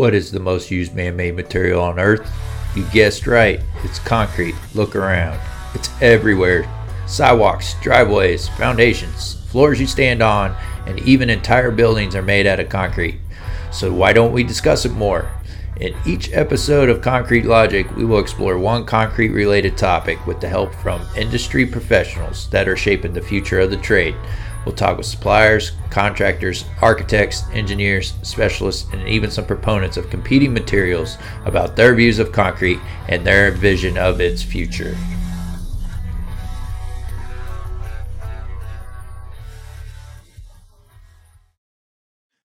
What is the most used man made material on Earth? You guessed right, it's concrete. Look around. It's everywhere sidewalks, driveways, foundations, floors you stand on, and even entire buildings are made out of concrete. So, why don't we discuss it more? In each episode of Concrete Logic, we will explore one concrete related topic with the help from industry professionals that are shaping the future of the trade. We'll talk with suppliers, contractors, architects, engineers, specialists, and even some proponents of competing materials about their views of concrete and their vision of its future.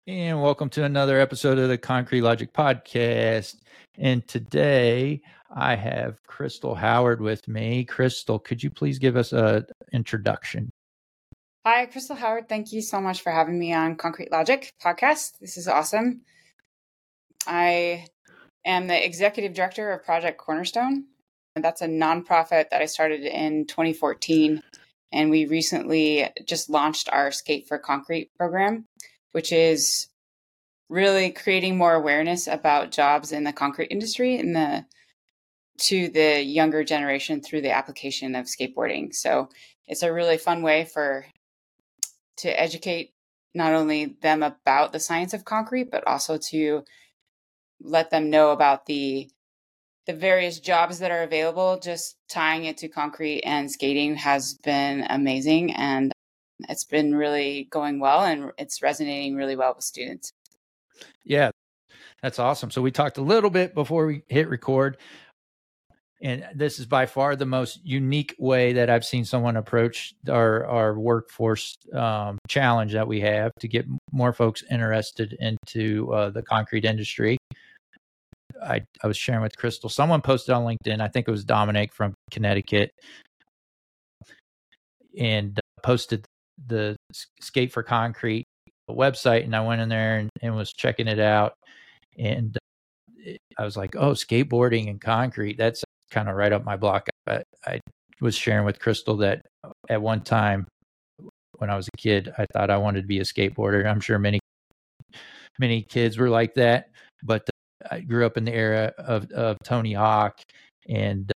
And welcome to another episode of the Concrete Logic Podcast. And today I have Crystal Howard with me. Crystal, could you please give us an introduction? Hi, Crystal Howard. Thank you so much for having me on Concrete Logic podcast. This is awesome. I am the executive director of Project Cornerstone. And that's a nonprofit that I started in 2014. And we recently just launched our Skate for Concrete program, which is really creating more awareness about jobs in the concrete industry in the to the younger generation through the application of skateboarding. So it's a really fun way for to educate not only them about the science of concrete, but also to let them know about the the various jobs that are available. Just tying it to concrete and skating has been amazing, and it's been really going well, and it's resonating really well with students. Yeah, that's awesome. So we talked a little bit before we hit record and this is by far the most unique way that I've seen someone approach our our workforce um, challenge that we have to get more folks interested into uh, the concrete industry. I I was sharing with Crystal. Someone posted on LinkedIn. I think it was Dominic from Connecticut, and posted the Skate for Concrete website, and I went in there and, and was checking it out, and I was like, "Oh, skateboarding and concrete. That's kind of right up my block. I, I was sharing with Crystal that uh, at one time when I was a kid, I thought I wanted to be a skateboarder. I'm sure many many kids were like that, but uh, I grew up in the era of of Tony Hawk, and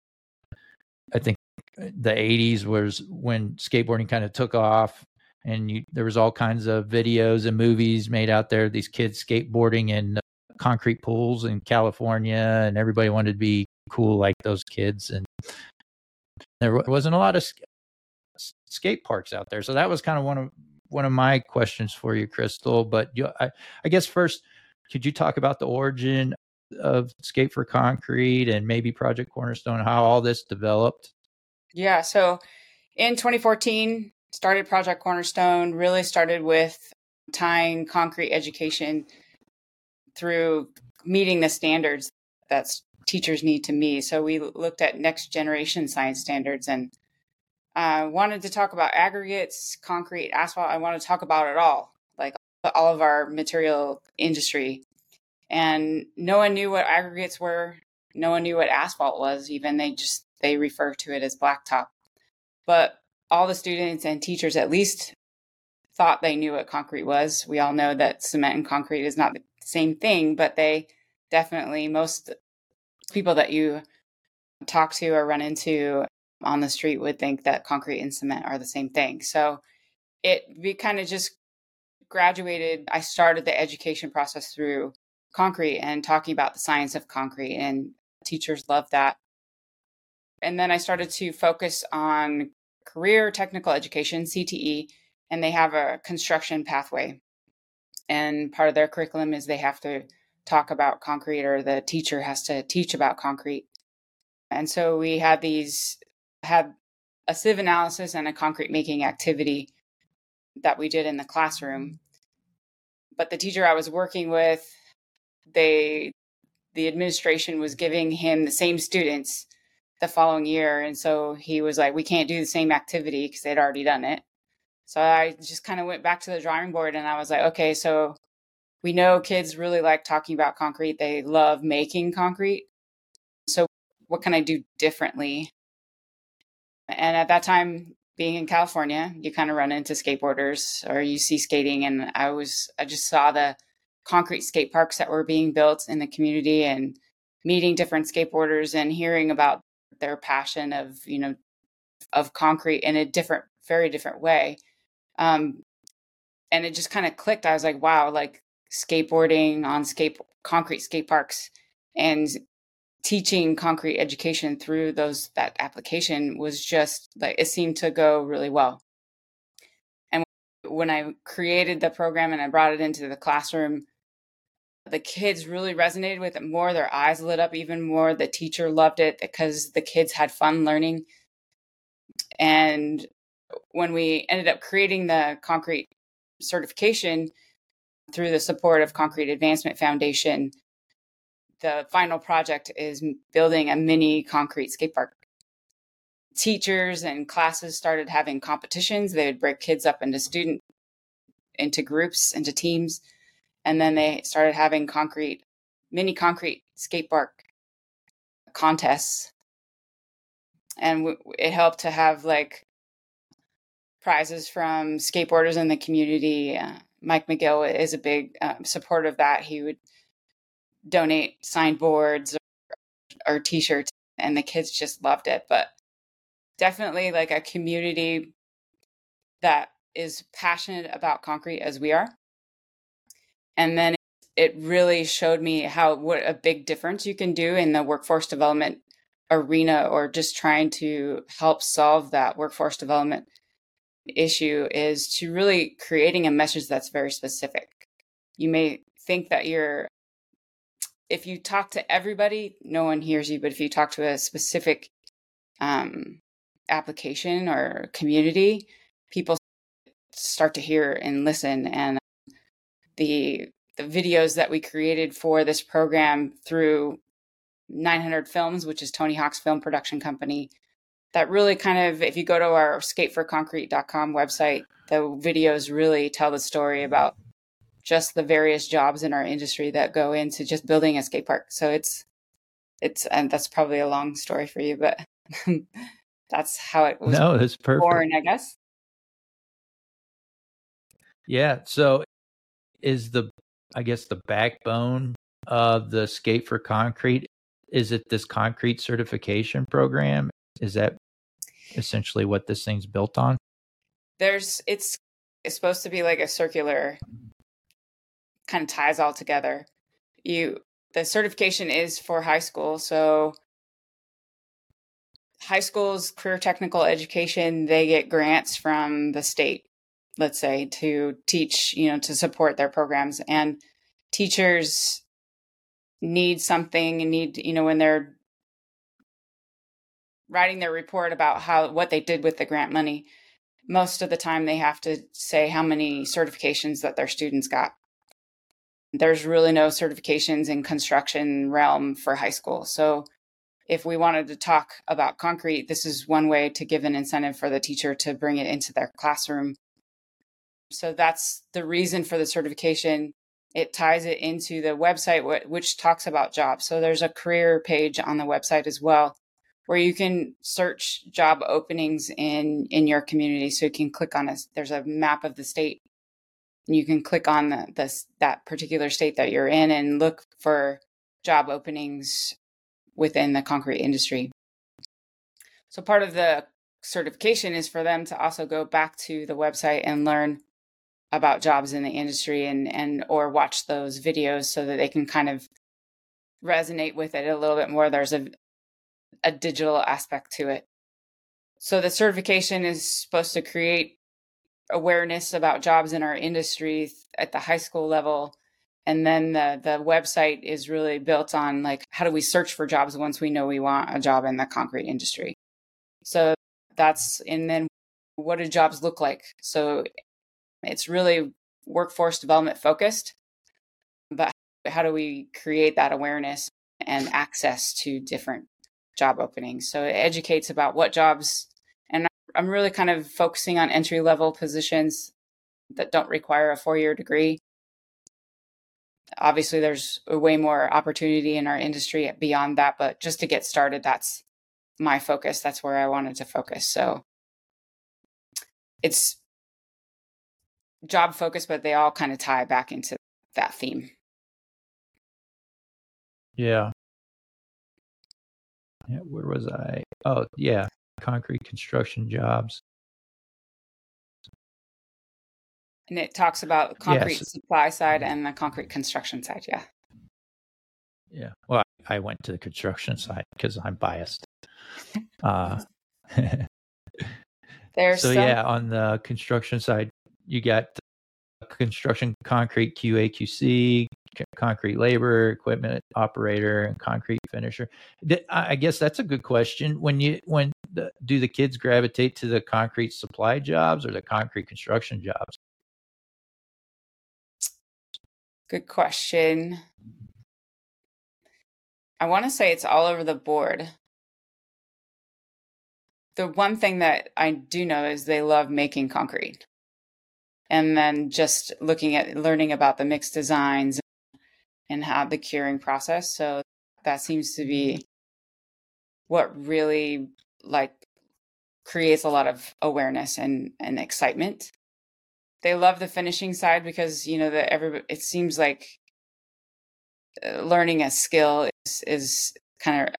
I think uh, the 80s was when skateboarding kind of took off and you, there was all kinds of videos and movies made out there these kids skateboarding in concrete pools in California and everybody wanted to be cool like those kids and there wasn't a lot of skate parks out there. So that was kind of one of one of my questions for you crystal but you, I, I guess first could you talk about the origin of skate for concrete and maybe project cornerstone how all this developed? Yeah so in 2014 started project cornerstone really started with tying concrete education through meeting the standards that's teachers need to me. So we looked at next generation science standards and uh, wanted to talk about aggregates, concrete, asphalt. I want to talk about it all, like all of our material industry. And no one knew what aggregates were. No one knew what asphalt was. Even they just they refer to it as blacktop. But all the students and teachers at least thought they knew what concrete was. We all know that cement and concrete is not the same thing, but they definitely most people that you talk to or run into on the street would think that concrete and cement are the same thing. So it we kind of just graduated. I started the education process through concrete and talking about the science of concrete, and teachers love that. And then I started to focus on career technical education, CTE, and they have a construction pathway. And part of their curriculum is they have to talk about concrete or the teacher has to teach about concrete. And so we had these had a sieve analysis and a concrete making activity that we did in the classroom. Mm-hmm. But the teacher I was working with, they the administration was giving him the same students the following year and so he was like we can't do the same activity because they'd already done it so i just kind of went back to the drawing board and i was like okay so we know kids really like talking about concrete. They love making concrete. So, what can I do differently? And at that time, being in California, you kind of run into skateboarders or you see skating. And I was, I just saw the concrete skate parks that were being built in the community and meeting different skateboarders and hearing about their passion of you know of concrete in a different very different way um and it just kind of clicked i was like wow like skateboarding on skate concrete skate parks and teaching concrete education through those that application was just like it seemed to go really well. And when i created the program and i brought it into the classroom the kids really resonated with it more their eyes lit up even more the teacher loved it because the kids had fun learning. And when we ended up creating the concrete certification through the support of concrete advancement foundation the final project is building a mini concrete skate park. Teachers and classes started having competitions. They would break kids up into student into groups into teams and then they started having concrete mini concrete skate park contests. And w- it helped to have like prizes from skateboarders in the community uh, mike mcgill is a big um, supporter of that. He would donate signed boards or, or t-shirts and the kids just loved it. But definitely like a community that is passionate about concrete as we are. And then it really showed me how what a big difference you can do in the workforce development arena or just trying to help solve that workforce development issue is to really creating a message that's very specific. You may think that you're if you talk to everybody, no one hears you, but if you talk to a specific um, application or community, people start to hear and listen and the the videos that we created for this program through 900 Films, which is Tony Hawk's film production company. That really kind of, if you go to our skateforconcrete.com website, the videos really tell the story about just the various jobs in our industry that go into just building a skate park. So it's, it's, and that's probably a long story for you, but that's how it was. No, it's perfect. Born, I guess. Yeah. So is the I guess the backbone of the Skate for Concrete is it this concrete certification program? Is that essentially what this thing's built on? There's it's it's supposed to be like a circular kind of ties all together. You the certification is for high school, so high school's career technical education, they get grants from the state let's say to teach you know to support their programs and teachers need something and need you know when they're writing their report about how what they did with the grant money most of the time they have to say how many certifications that their students got there's really no certifications in construction realm for high school so if we wanted to talk about concrete this is one way to give an incentive for the teacher to bring it into their classroom so that's the reason for the certification. It ties it into the website, which talks about jobs. So there's a career page on the website as well, where you can search job openings in in your community. So you can click on a there's a map of the state, and you can click on the, this that particular state that you're in and look for job openings within the concrete industry. So part of the certification is for them to also go back to the website and learn about jobs in the industry and and or watch those videos so that they can kind of resonate with it a little bit more there's a a digital aspect to it. So the certification is supposed to create awareness about jobs in our industry at the high school level. And then the the website is really built on like how do we search for jobs once we know we want a job in the concrete industry? So that's and then what do jobs look like? So it's really workforce development focused, but how do we create that awareness and access to different job openings? So it educates about what jobs, and I'm really kind of focusing on entry level positions that don't require a four year degree. Obviously, there's way more opportunity in our industry beyond that, but just to get started, that's my focus. That's where I wanted to focus. So it's job focused, but they all kind of tie back into that theme. Yeah. Yeah, where was I? Oh, yeah, concrete construction jobs. And it talks about concrete Yes. supply side and the concrete construction side. Yeah. Yeah. Well, I went to the construction side because I'm biased. Uh, There's so some, yeah, on the construction side, you got construction concrete QA/QC, concrete labor, equipment operator, and concrete finisher. I guess that's a good question. When you when the, do the kids gravitate to the concrete supply jobs or the concrete construction jobs? good question. I want to say it's all over the board. The one thing that I do know is they love making concrete. And then just looking at learning about the mixed designs and how the curing process. So that seems to be what really like creates a lot of awareness and, and excitement. They love the finishing side because you know that every it seems like uh, learning a skill is is kind of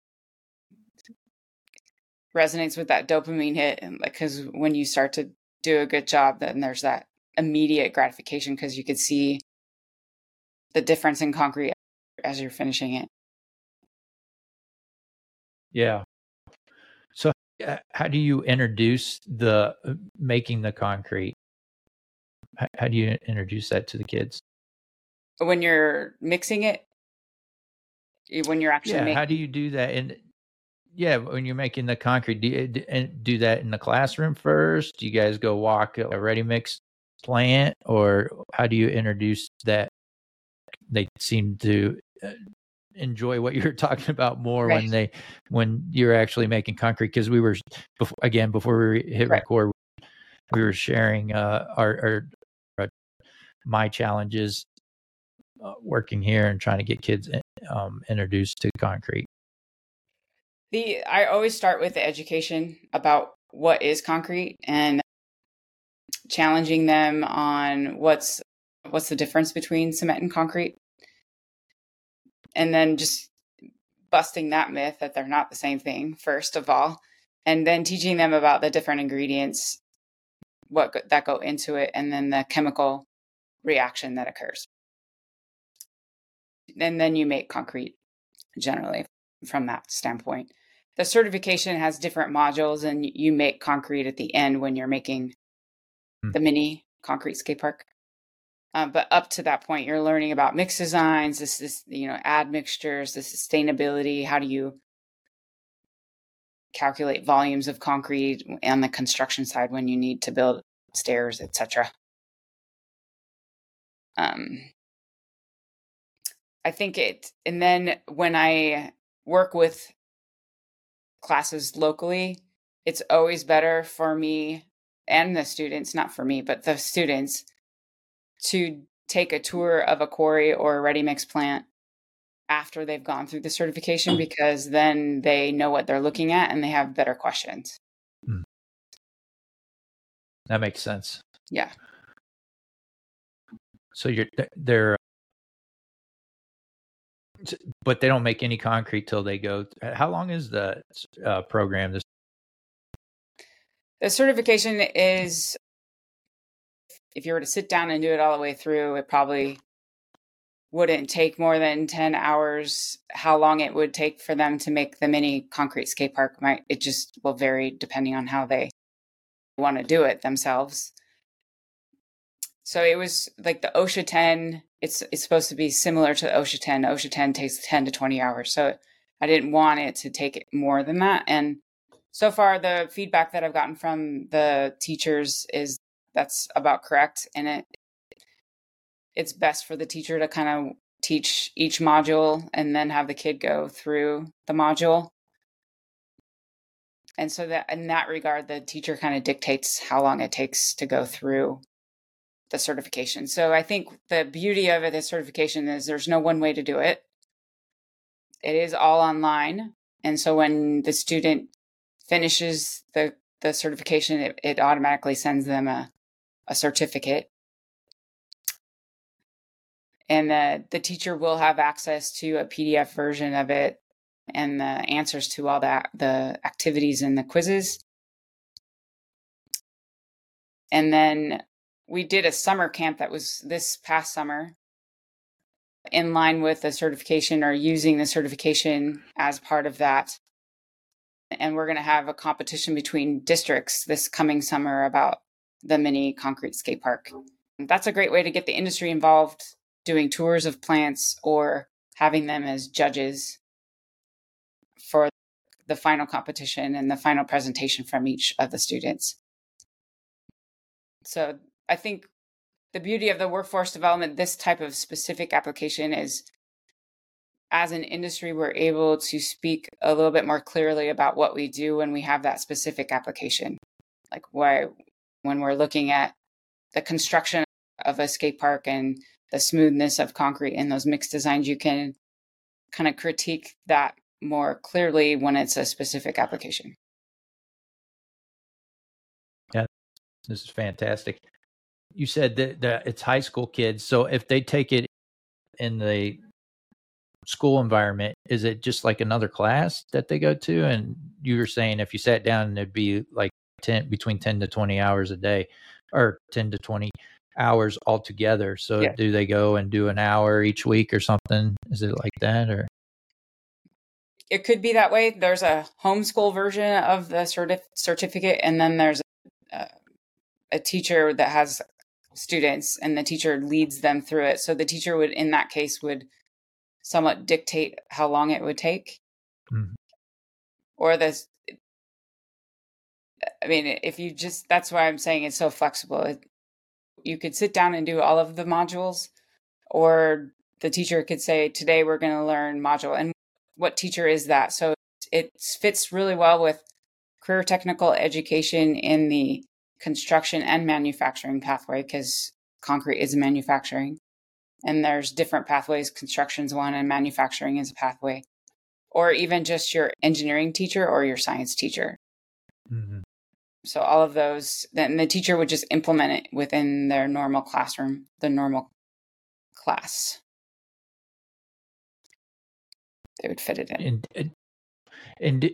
resonates with that dopamine hit and because when you start to do a good job then there's that immediate gratification because you could see the difference in concrete as you're finishing it Yeah. So, uh, how do you introduce the uh, making the concrete? How do you introduce that to the kids? when you're mixing it when you're actually Yeah. making How do you do that? And yeah, when you're making the concrete, do you do that in the classroom first? Do you guys go walk a ready mix plant, or how do you introduce that? They seem to uh, enjoy what you're talking about more Right. when they when you're actually making concrete. Because we were before, again before we hit Right. record, we were sharing uh, our, our, our my challenges uh, working here and trying to get kids um, introduced to concrete. The I always start with the education about what is concrete and challenging them on what's what's the difference between cement and concrete. And then just busting that myth that they're not the same thing first of all, and then teaching them about the different ingredients what go- that go into it and then the chemical reaction that occurs. And then you make concrete generally from that standpoint the certification has different modules and you make concrete at the end when you're making Hmm. the mini concrete skate park uh, but up to that point you're learning about mix designs this is you know admixtures the sustainability how do you calculate volumes of concrete on the construction side when you need to build stairs etc um i think it and then when i work with classes locally, it's always better for me and the students, not for me, but the students to take a tour of a quarry or a ready mix plant after they've gone through the certification mm. because then they know what they're looking at and they have better questions. Mm. That makes sense. Yeah. So you're th- they're, uh but they don't make any concrete till they go. How long is the uh, program? This The certification is, if you were to sit down and do it all the way through, it probably wouldn't take more than 10 hours. How long it would take for them to make the mini concrete skate park might, it just will vary depending on how they want to do it themselves. So it was like the OSHA 10, it's, it's supposed to be similar to the OSHA 10. OSHA 10 takes 10 to 20 hours. So I didn't want it to take more than that. And so far the feedback that I've gotten from the teachers is that's about correct and it it's best for the teacher to kind of teach each module and then have the kid go through the module. And so that in that regard the teacher kind of dictates how long it takes to go through the certification. So i think the beauty of it the certification is there's no one way to do it. It is all online and so when the student finishes the the certification it, it automatically sends them a, a certificate and the, the teacher will have access to a PDF version of it and the answers to all that the activities and the quizzes. And then we did a summer camp that was this past summer in line with the certification or using the certification as part of that. And we're going to have a competition between districts this coming summer about the mini concrete skate park. That's a great way to get the industry involved, doing tours of plants or having them as judges for the final competition and the final presentation from each of the students. So I think the beauty of the workforce development, this type of specific application is as an industry, we're able to speak a little bit more clearly about what we do when we have that specific application. Like why when we're looking at the construction of a skate park and the smoothness of concrete in those mixed designs, you can kind of critique that more clearly when it's a specific application. Yeah, this is fantastic. You said that, that it's high school kids. So if they take it in the school environment, is it just like another class that they go to? And you were saying if you sat down, it'd be like 10 between 10 to 20 hours a day or 10 to 20 hours altogether. So yeah. do they go and do an hour each week or something? Is it like that or? It could be that way. There's a homeschool version of the certif- certificate, and then there's a, a teacher that has students, and the teacher leads them through it. So the teacher would, in that case, would somewhat dictate how long it would take. Mm-hmm. Or this i mean, if you just, that's why I'm saying it's so flexible. You could sit down and do all of the modules, or the teacher could say, today we're going to learn module. And what teacher is that? So it fits really well with career technical education in the construction and manufacturing pathway because concrete is manufacturing. And there's different pathways. Construction's one and manufacturing is a pathway. Or even just your engineering teacher or your science teacher. Mm-hmm. So all of those, then the teacher would just implement it within their normal classroom, the normal class. They would fit it in. And, and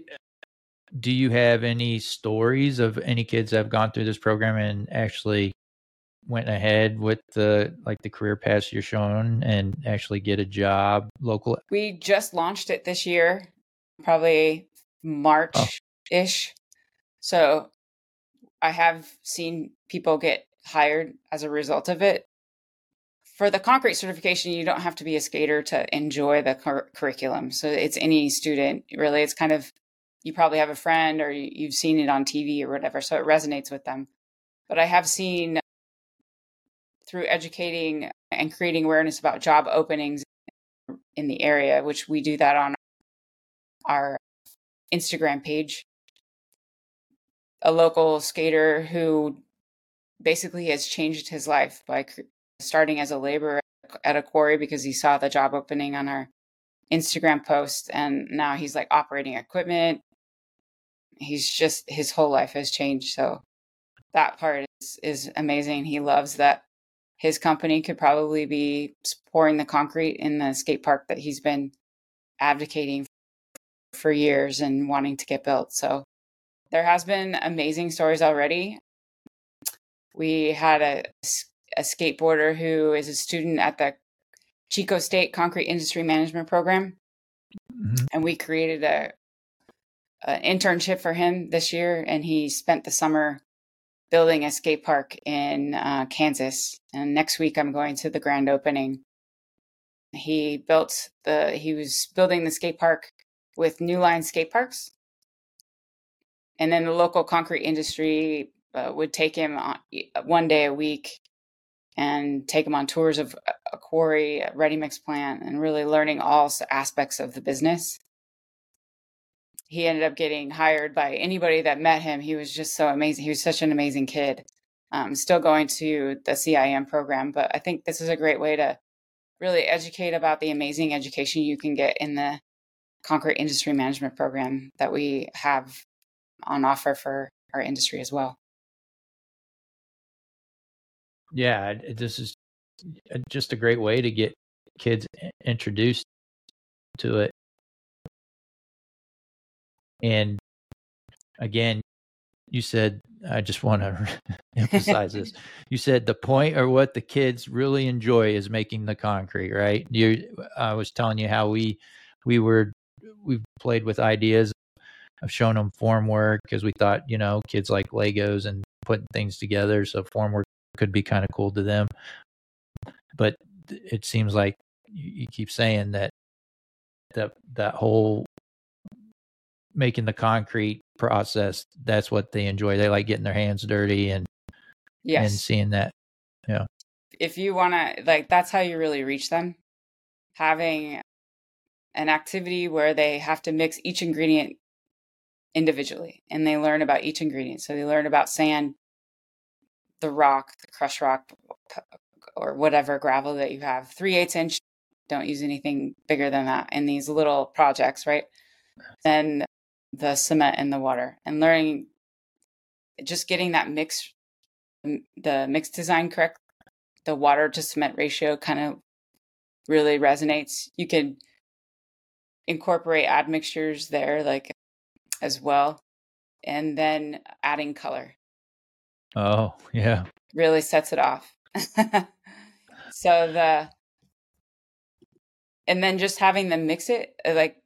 do you have any stories of any kids that have gone through this program and actually went ahead with the like the career paths you're shown and actually get a job local? We just launched it this year, probably March ish. Oh. So I have seen people get hired as a result of it. For the concrete certification, you don't have to be a skater to enjoy the cur- curriculum. So it's any student, really. It's kind of, you probably have a friend or you've seen it on TV or whatever. So it resonates with them. But I have seen through educating and creating awareness about job openings in the area, which we do that on our Instagram page a local skater who basically has changed his life by starting as a laborer at a quarry because he saw the job opening on our Instagram post and now he's like operating equipment. He's just his whole life has changed. So that part is is amazing. He loves that his company could probably be pouring the concrete in the skate park that he's been advocating for years and wanting to get built. So there has been amazing stories already. We had a, a skateboarder who is a student at the Chico State Concrete Industry Management Program, mm-hmm. and we created a an internship for him this year, and he spent the summer building a skate park in uh, Kansas. And next week, I'm going to the grand opening. He built the he was building the skate park with New Line skate parks, and then the local concrete industry uh, would take him on, one day a week and take him on tours of a quarry, a ready mix plant, and really learning all aspects of the business. He ended up getting hired by anybody that met him. He was just so amazing. He was such an amazing kid. Um, still going to the CIM program, but I think this is a great way to really educate about the amazing education you can get in the concrete industry management program that we have on offer for our industry as well. Yeah, this is just a great way to get kids introduced to it. And again, you said, I just want to emphasize this. You said the point or what the kids really enjoy is making the concrete, right? You, I was telling you how we, we were, we played with ideas. I've shown them form work because we thought, you know, kids like Legos and putting things together. So form work could be kind of cool to them. But it seems like you, keep saying that that that whole making the concrete process that's what they enjoy. They like getting their hands dirty and yes. and seeing that. Yeah. If you want to like that's how you really reach them. Having an activity where they have to mix each ingredient individually and they learn about each ingredient. So they learn about sand the rock the crushed rock or whatever gravel that you have. Three eighths inch don't use anything bigger than that in these little projects, right? Then the cement and the water and learning just getting that mix the mix design correct the water to cement ratio kind of really resonates. You can incorporate admixtures there like as well and then adding color. Oh yeah. Really sets it off. So the and then just having them mix it uh, like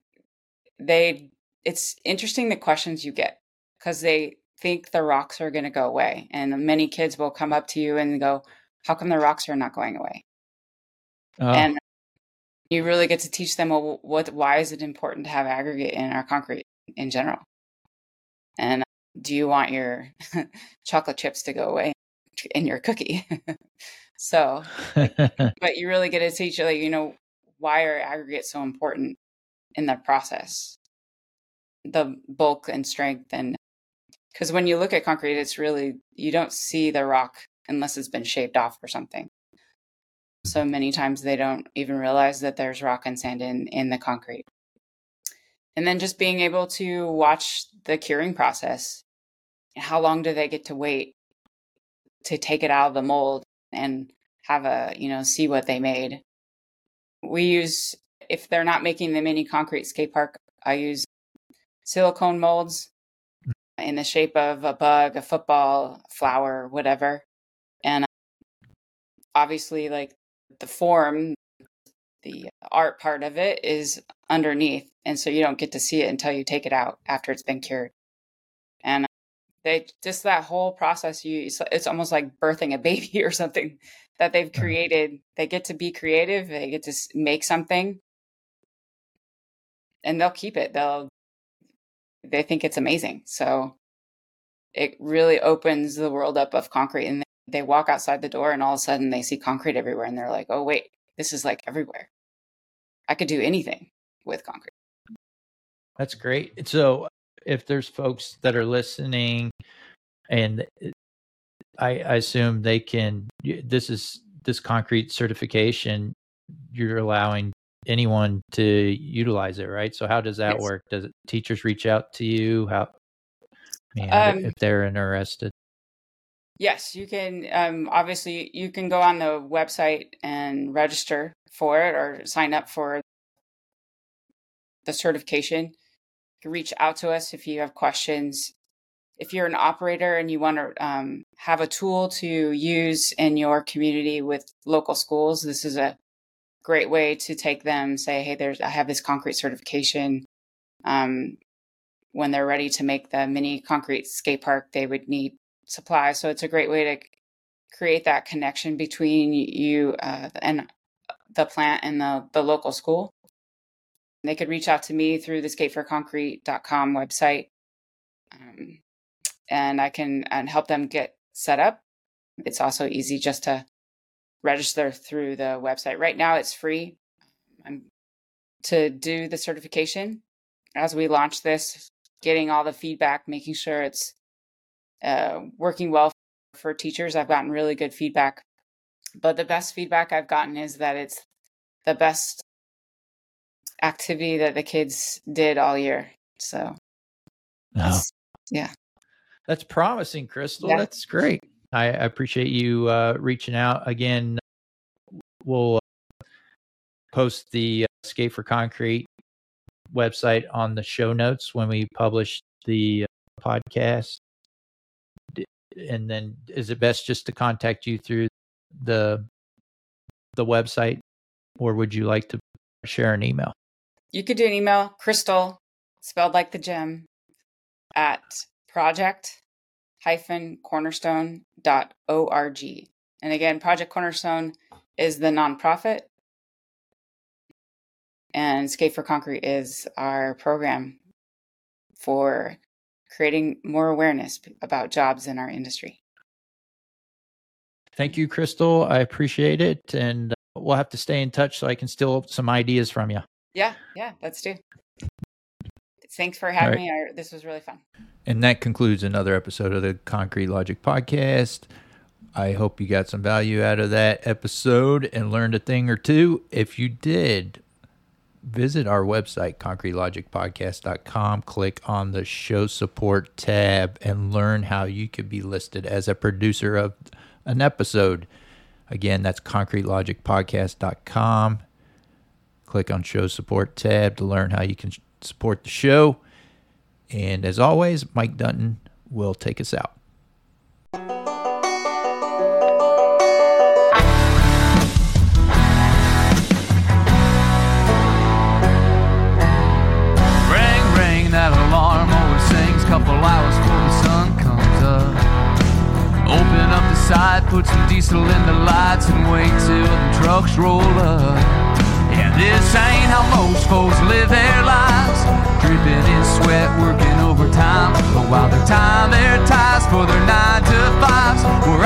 they it's interesting the questions you get because they think the rocks are going to go away and many kids will come up to you and go how come the rocks are not going away oh. and you really get to teach them well what why is it important to have aggregate in our concrete in general and do you want your chocolate chips to go away in your cookie so but you really get to teach like you know why are aggregates so important in the process? The bulk and strength and because when you look at concrete, it's really you don't see the rock unless it's been shaved off or something. So mm-hmm. many times they don't even realize that there's rock and sand in in the concrete. And then just being able to watch the curing process. How long do they get to wait to take it out of the mold and have a, you know, see what they made? we use if they're not making the mini concrete skate park, I use silicone molds mm. in the shape of a bug, a football, a flower, whatever. And um, obviously, like the form, the art part of it is underneath. And so you don't get to see it until you take it out after it's been cured. And um, they just that whole process, you it's almost like birthing a baby or something that they've uh-huh. created. They get to be creative. They get to make something, and they'll keep it. They'll they think it's amazing. So it really opens the world up of concrete, and they walk outside the door, and all of a sudden they see concrete everywhere, and they're like, "Oh wait, this is like everywhere. I could do anything with concrete." That's great. So if there's folks that are listening and I, I assume they can. This is this concrete certification. You're allowing anyone to utilize it, right? So how does that yes. work? Does it, teachers reach out to you? How, um, if they're interested? Yes, you can. Um, obviously, you can go on the website and register for it or sign up for the certification. You can reach out to us if you have questions if you're an operator and you want to um, have a tool to use in your community with local schools, this is a great way to take them. Say, hey, there's I have this concrete certification. Um, when they're ready to make the mini concrete skate park, they would need supplies. So it's a great way to create that connection between you uh, and the plant and the, the local school. They could reach out to me through the skateforconcrete.com website. Um, and I can and help them get set up. It's also easy just to register through the website. Right now, it's free I'm, to do the certification. As we launch this, getting all the feedback, making sure it's uh, working well for teachers. I've gotten really good feedback, but the best feedback I've gotten is that it's the best activity that the kids did all year. So, oh. yeah. That's promising, Crystal. Yeah. That's great. I, appreciate you uh, reaching out again. we'll uh, post the uh, Skate for Concrete website on the show notes when we publish the uh, podcast. And then, is it best just to contact you through the the website, or would you like to share an email? You could do an email, Crystal, spelled like the gem, at project hyphen cornerstone dot org. And again, Project Cornerstone is the nonprofit, and Skate for Concrete is our program for creating more awareness about jobs in our industry. Thank you, Crystal. I appreciate it. And uh, we'll have to stay in touch so I can steal some ideas from you. Yeah, yeah, let's do. Thanks for having right. me. I, this was really fun. And that concludes another episode of the Concrete Logic Podcast. I hope you got some value out of that episode and learned a thing or two. If you did, visit our website, concretelogicpodcast.com, click on the show support tab, and learn how you could be listed as a producer of an episode. Again, that's concretelogicpodcast.com. Click on show support tab to learn how you can support the show. And as always, Mike Dunton will take us out. Ring, ring, that alarm always sings couple hours before the sun comes up. Open up the side, put some diesel in the lights, and wait till the trucks roll up. Yeah, this ain't how most folks live their lives dripping in sweat, working overtime. But while they're tying their ties for their nine to fives, we're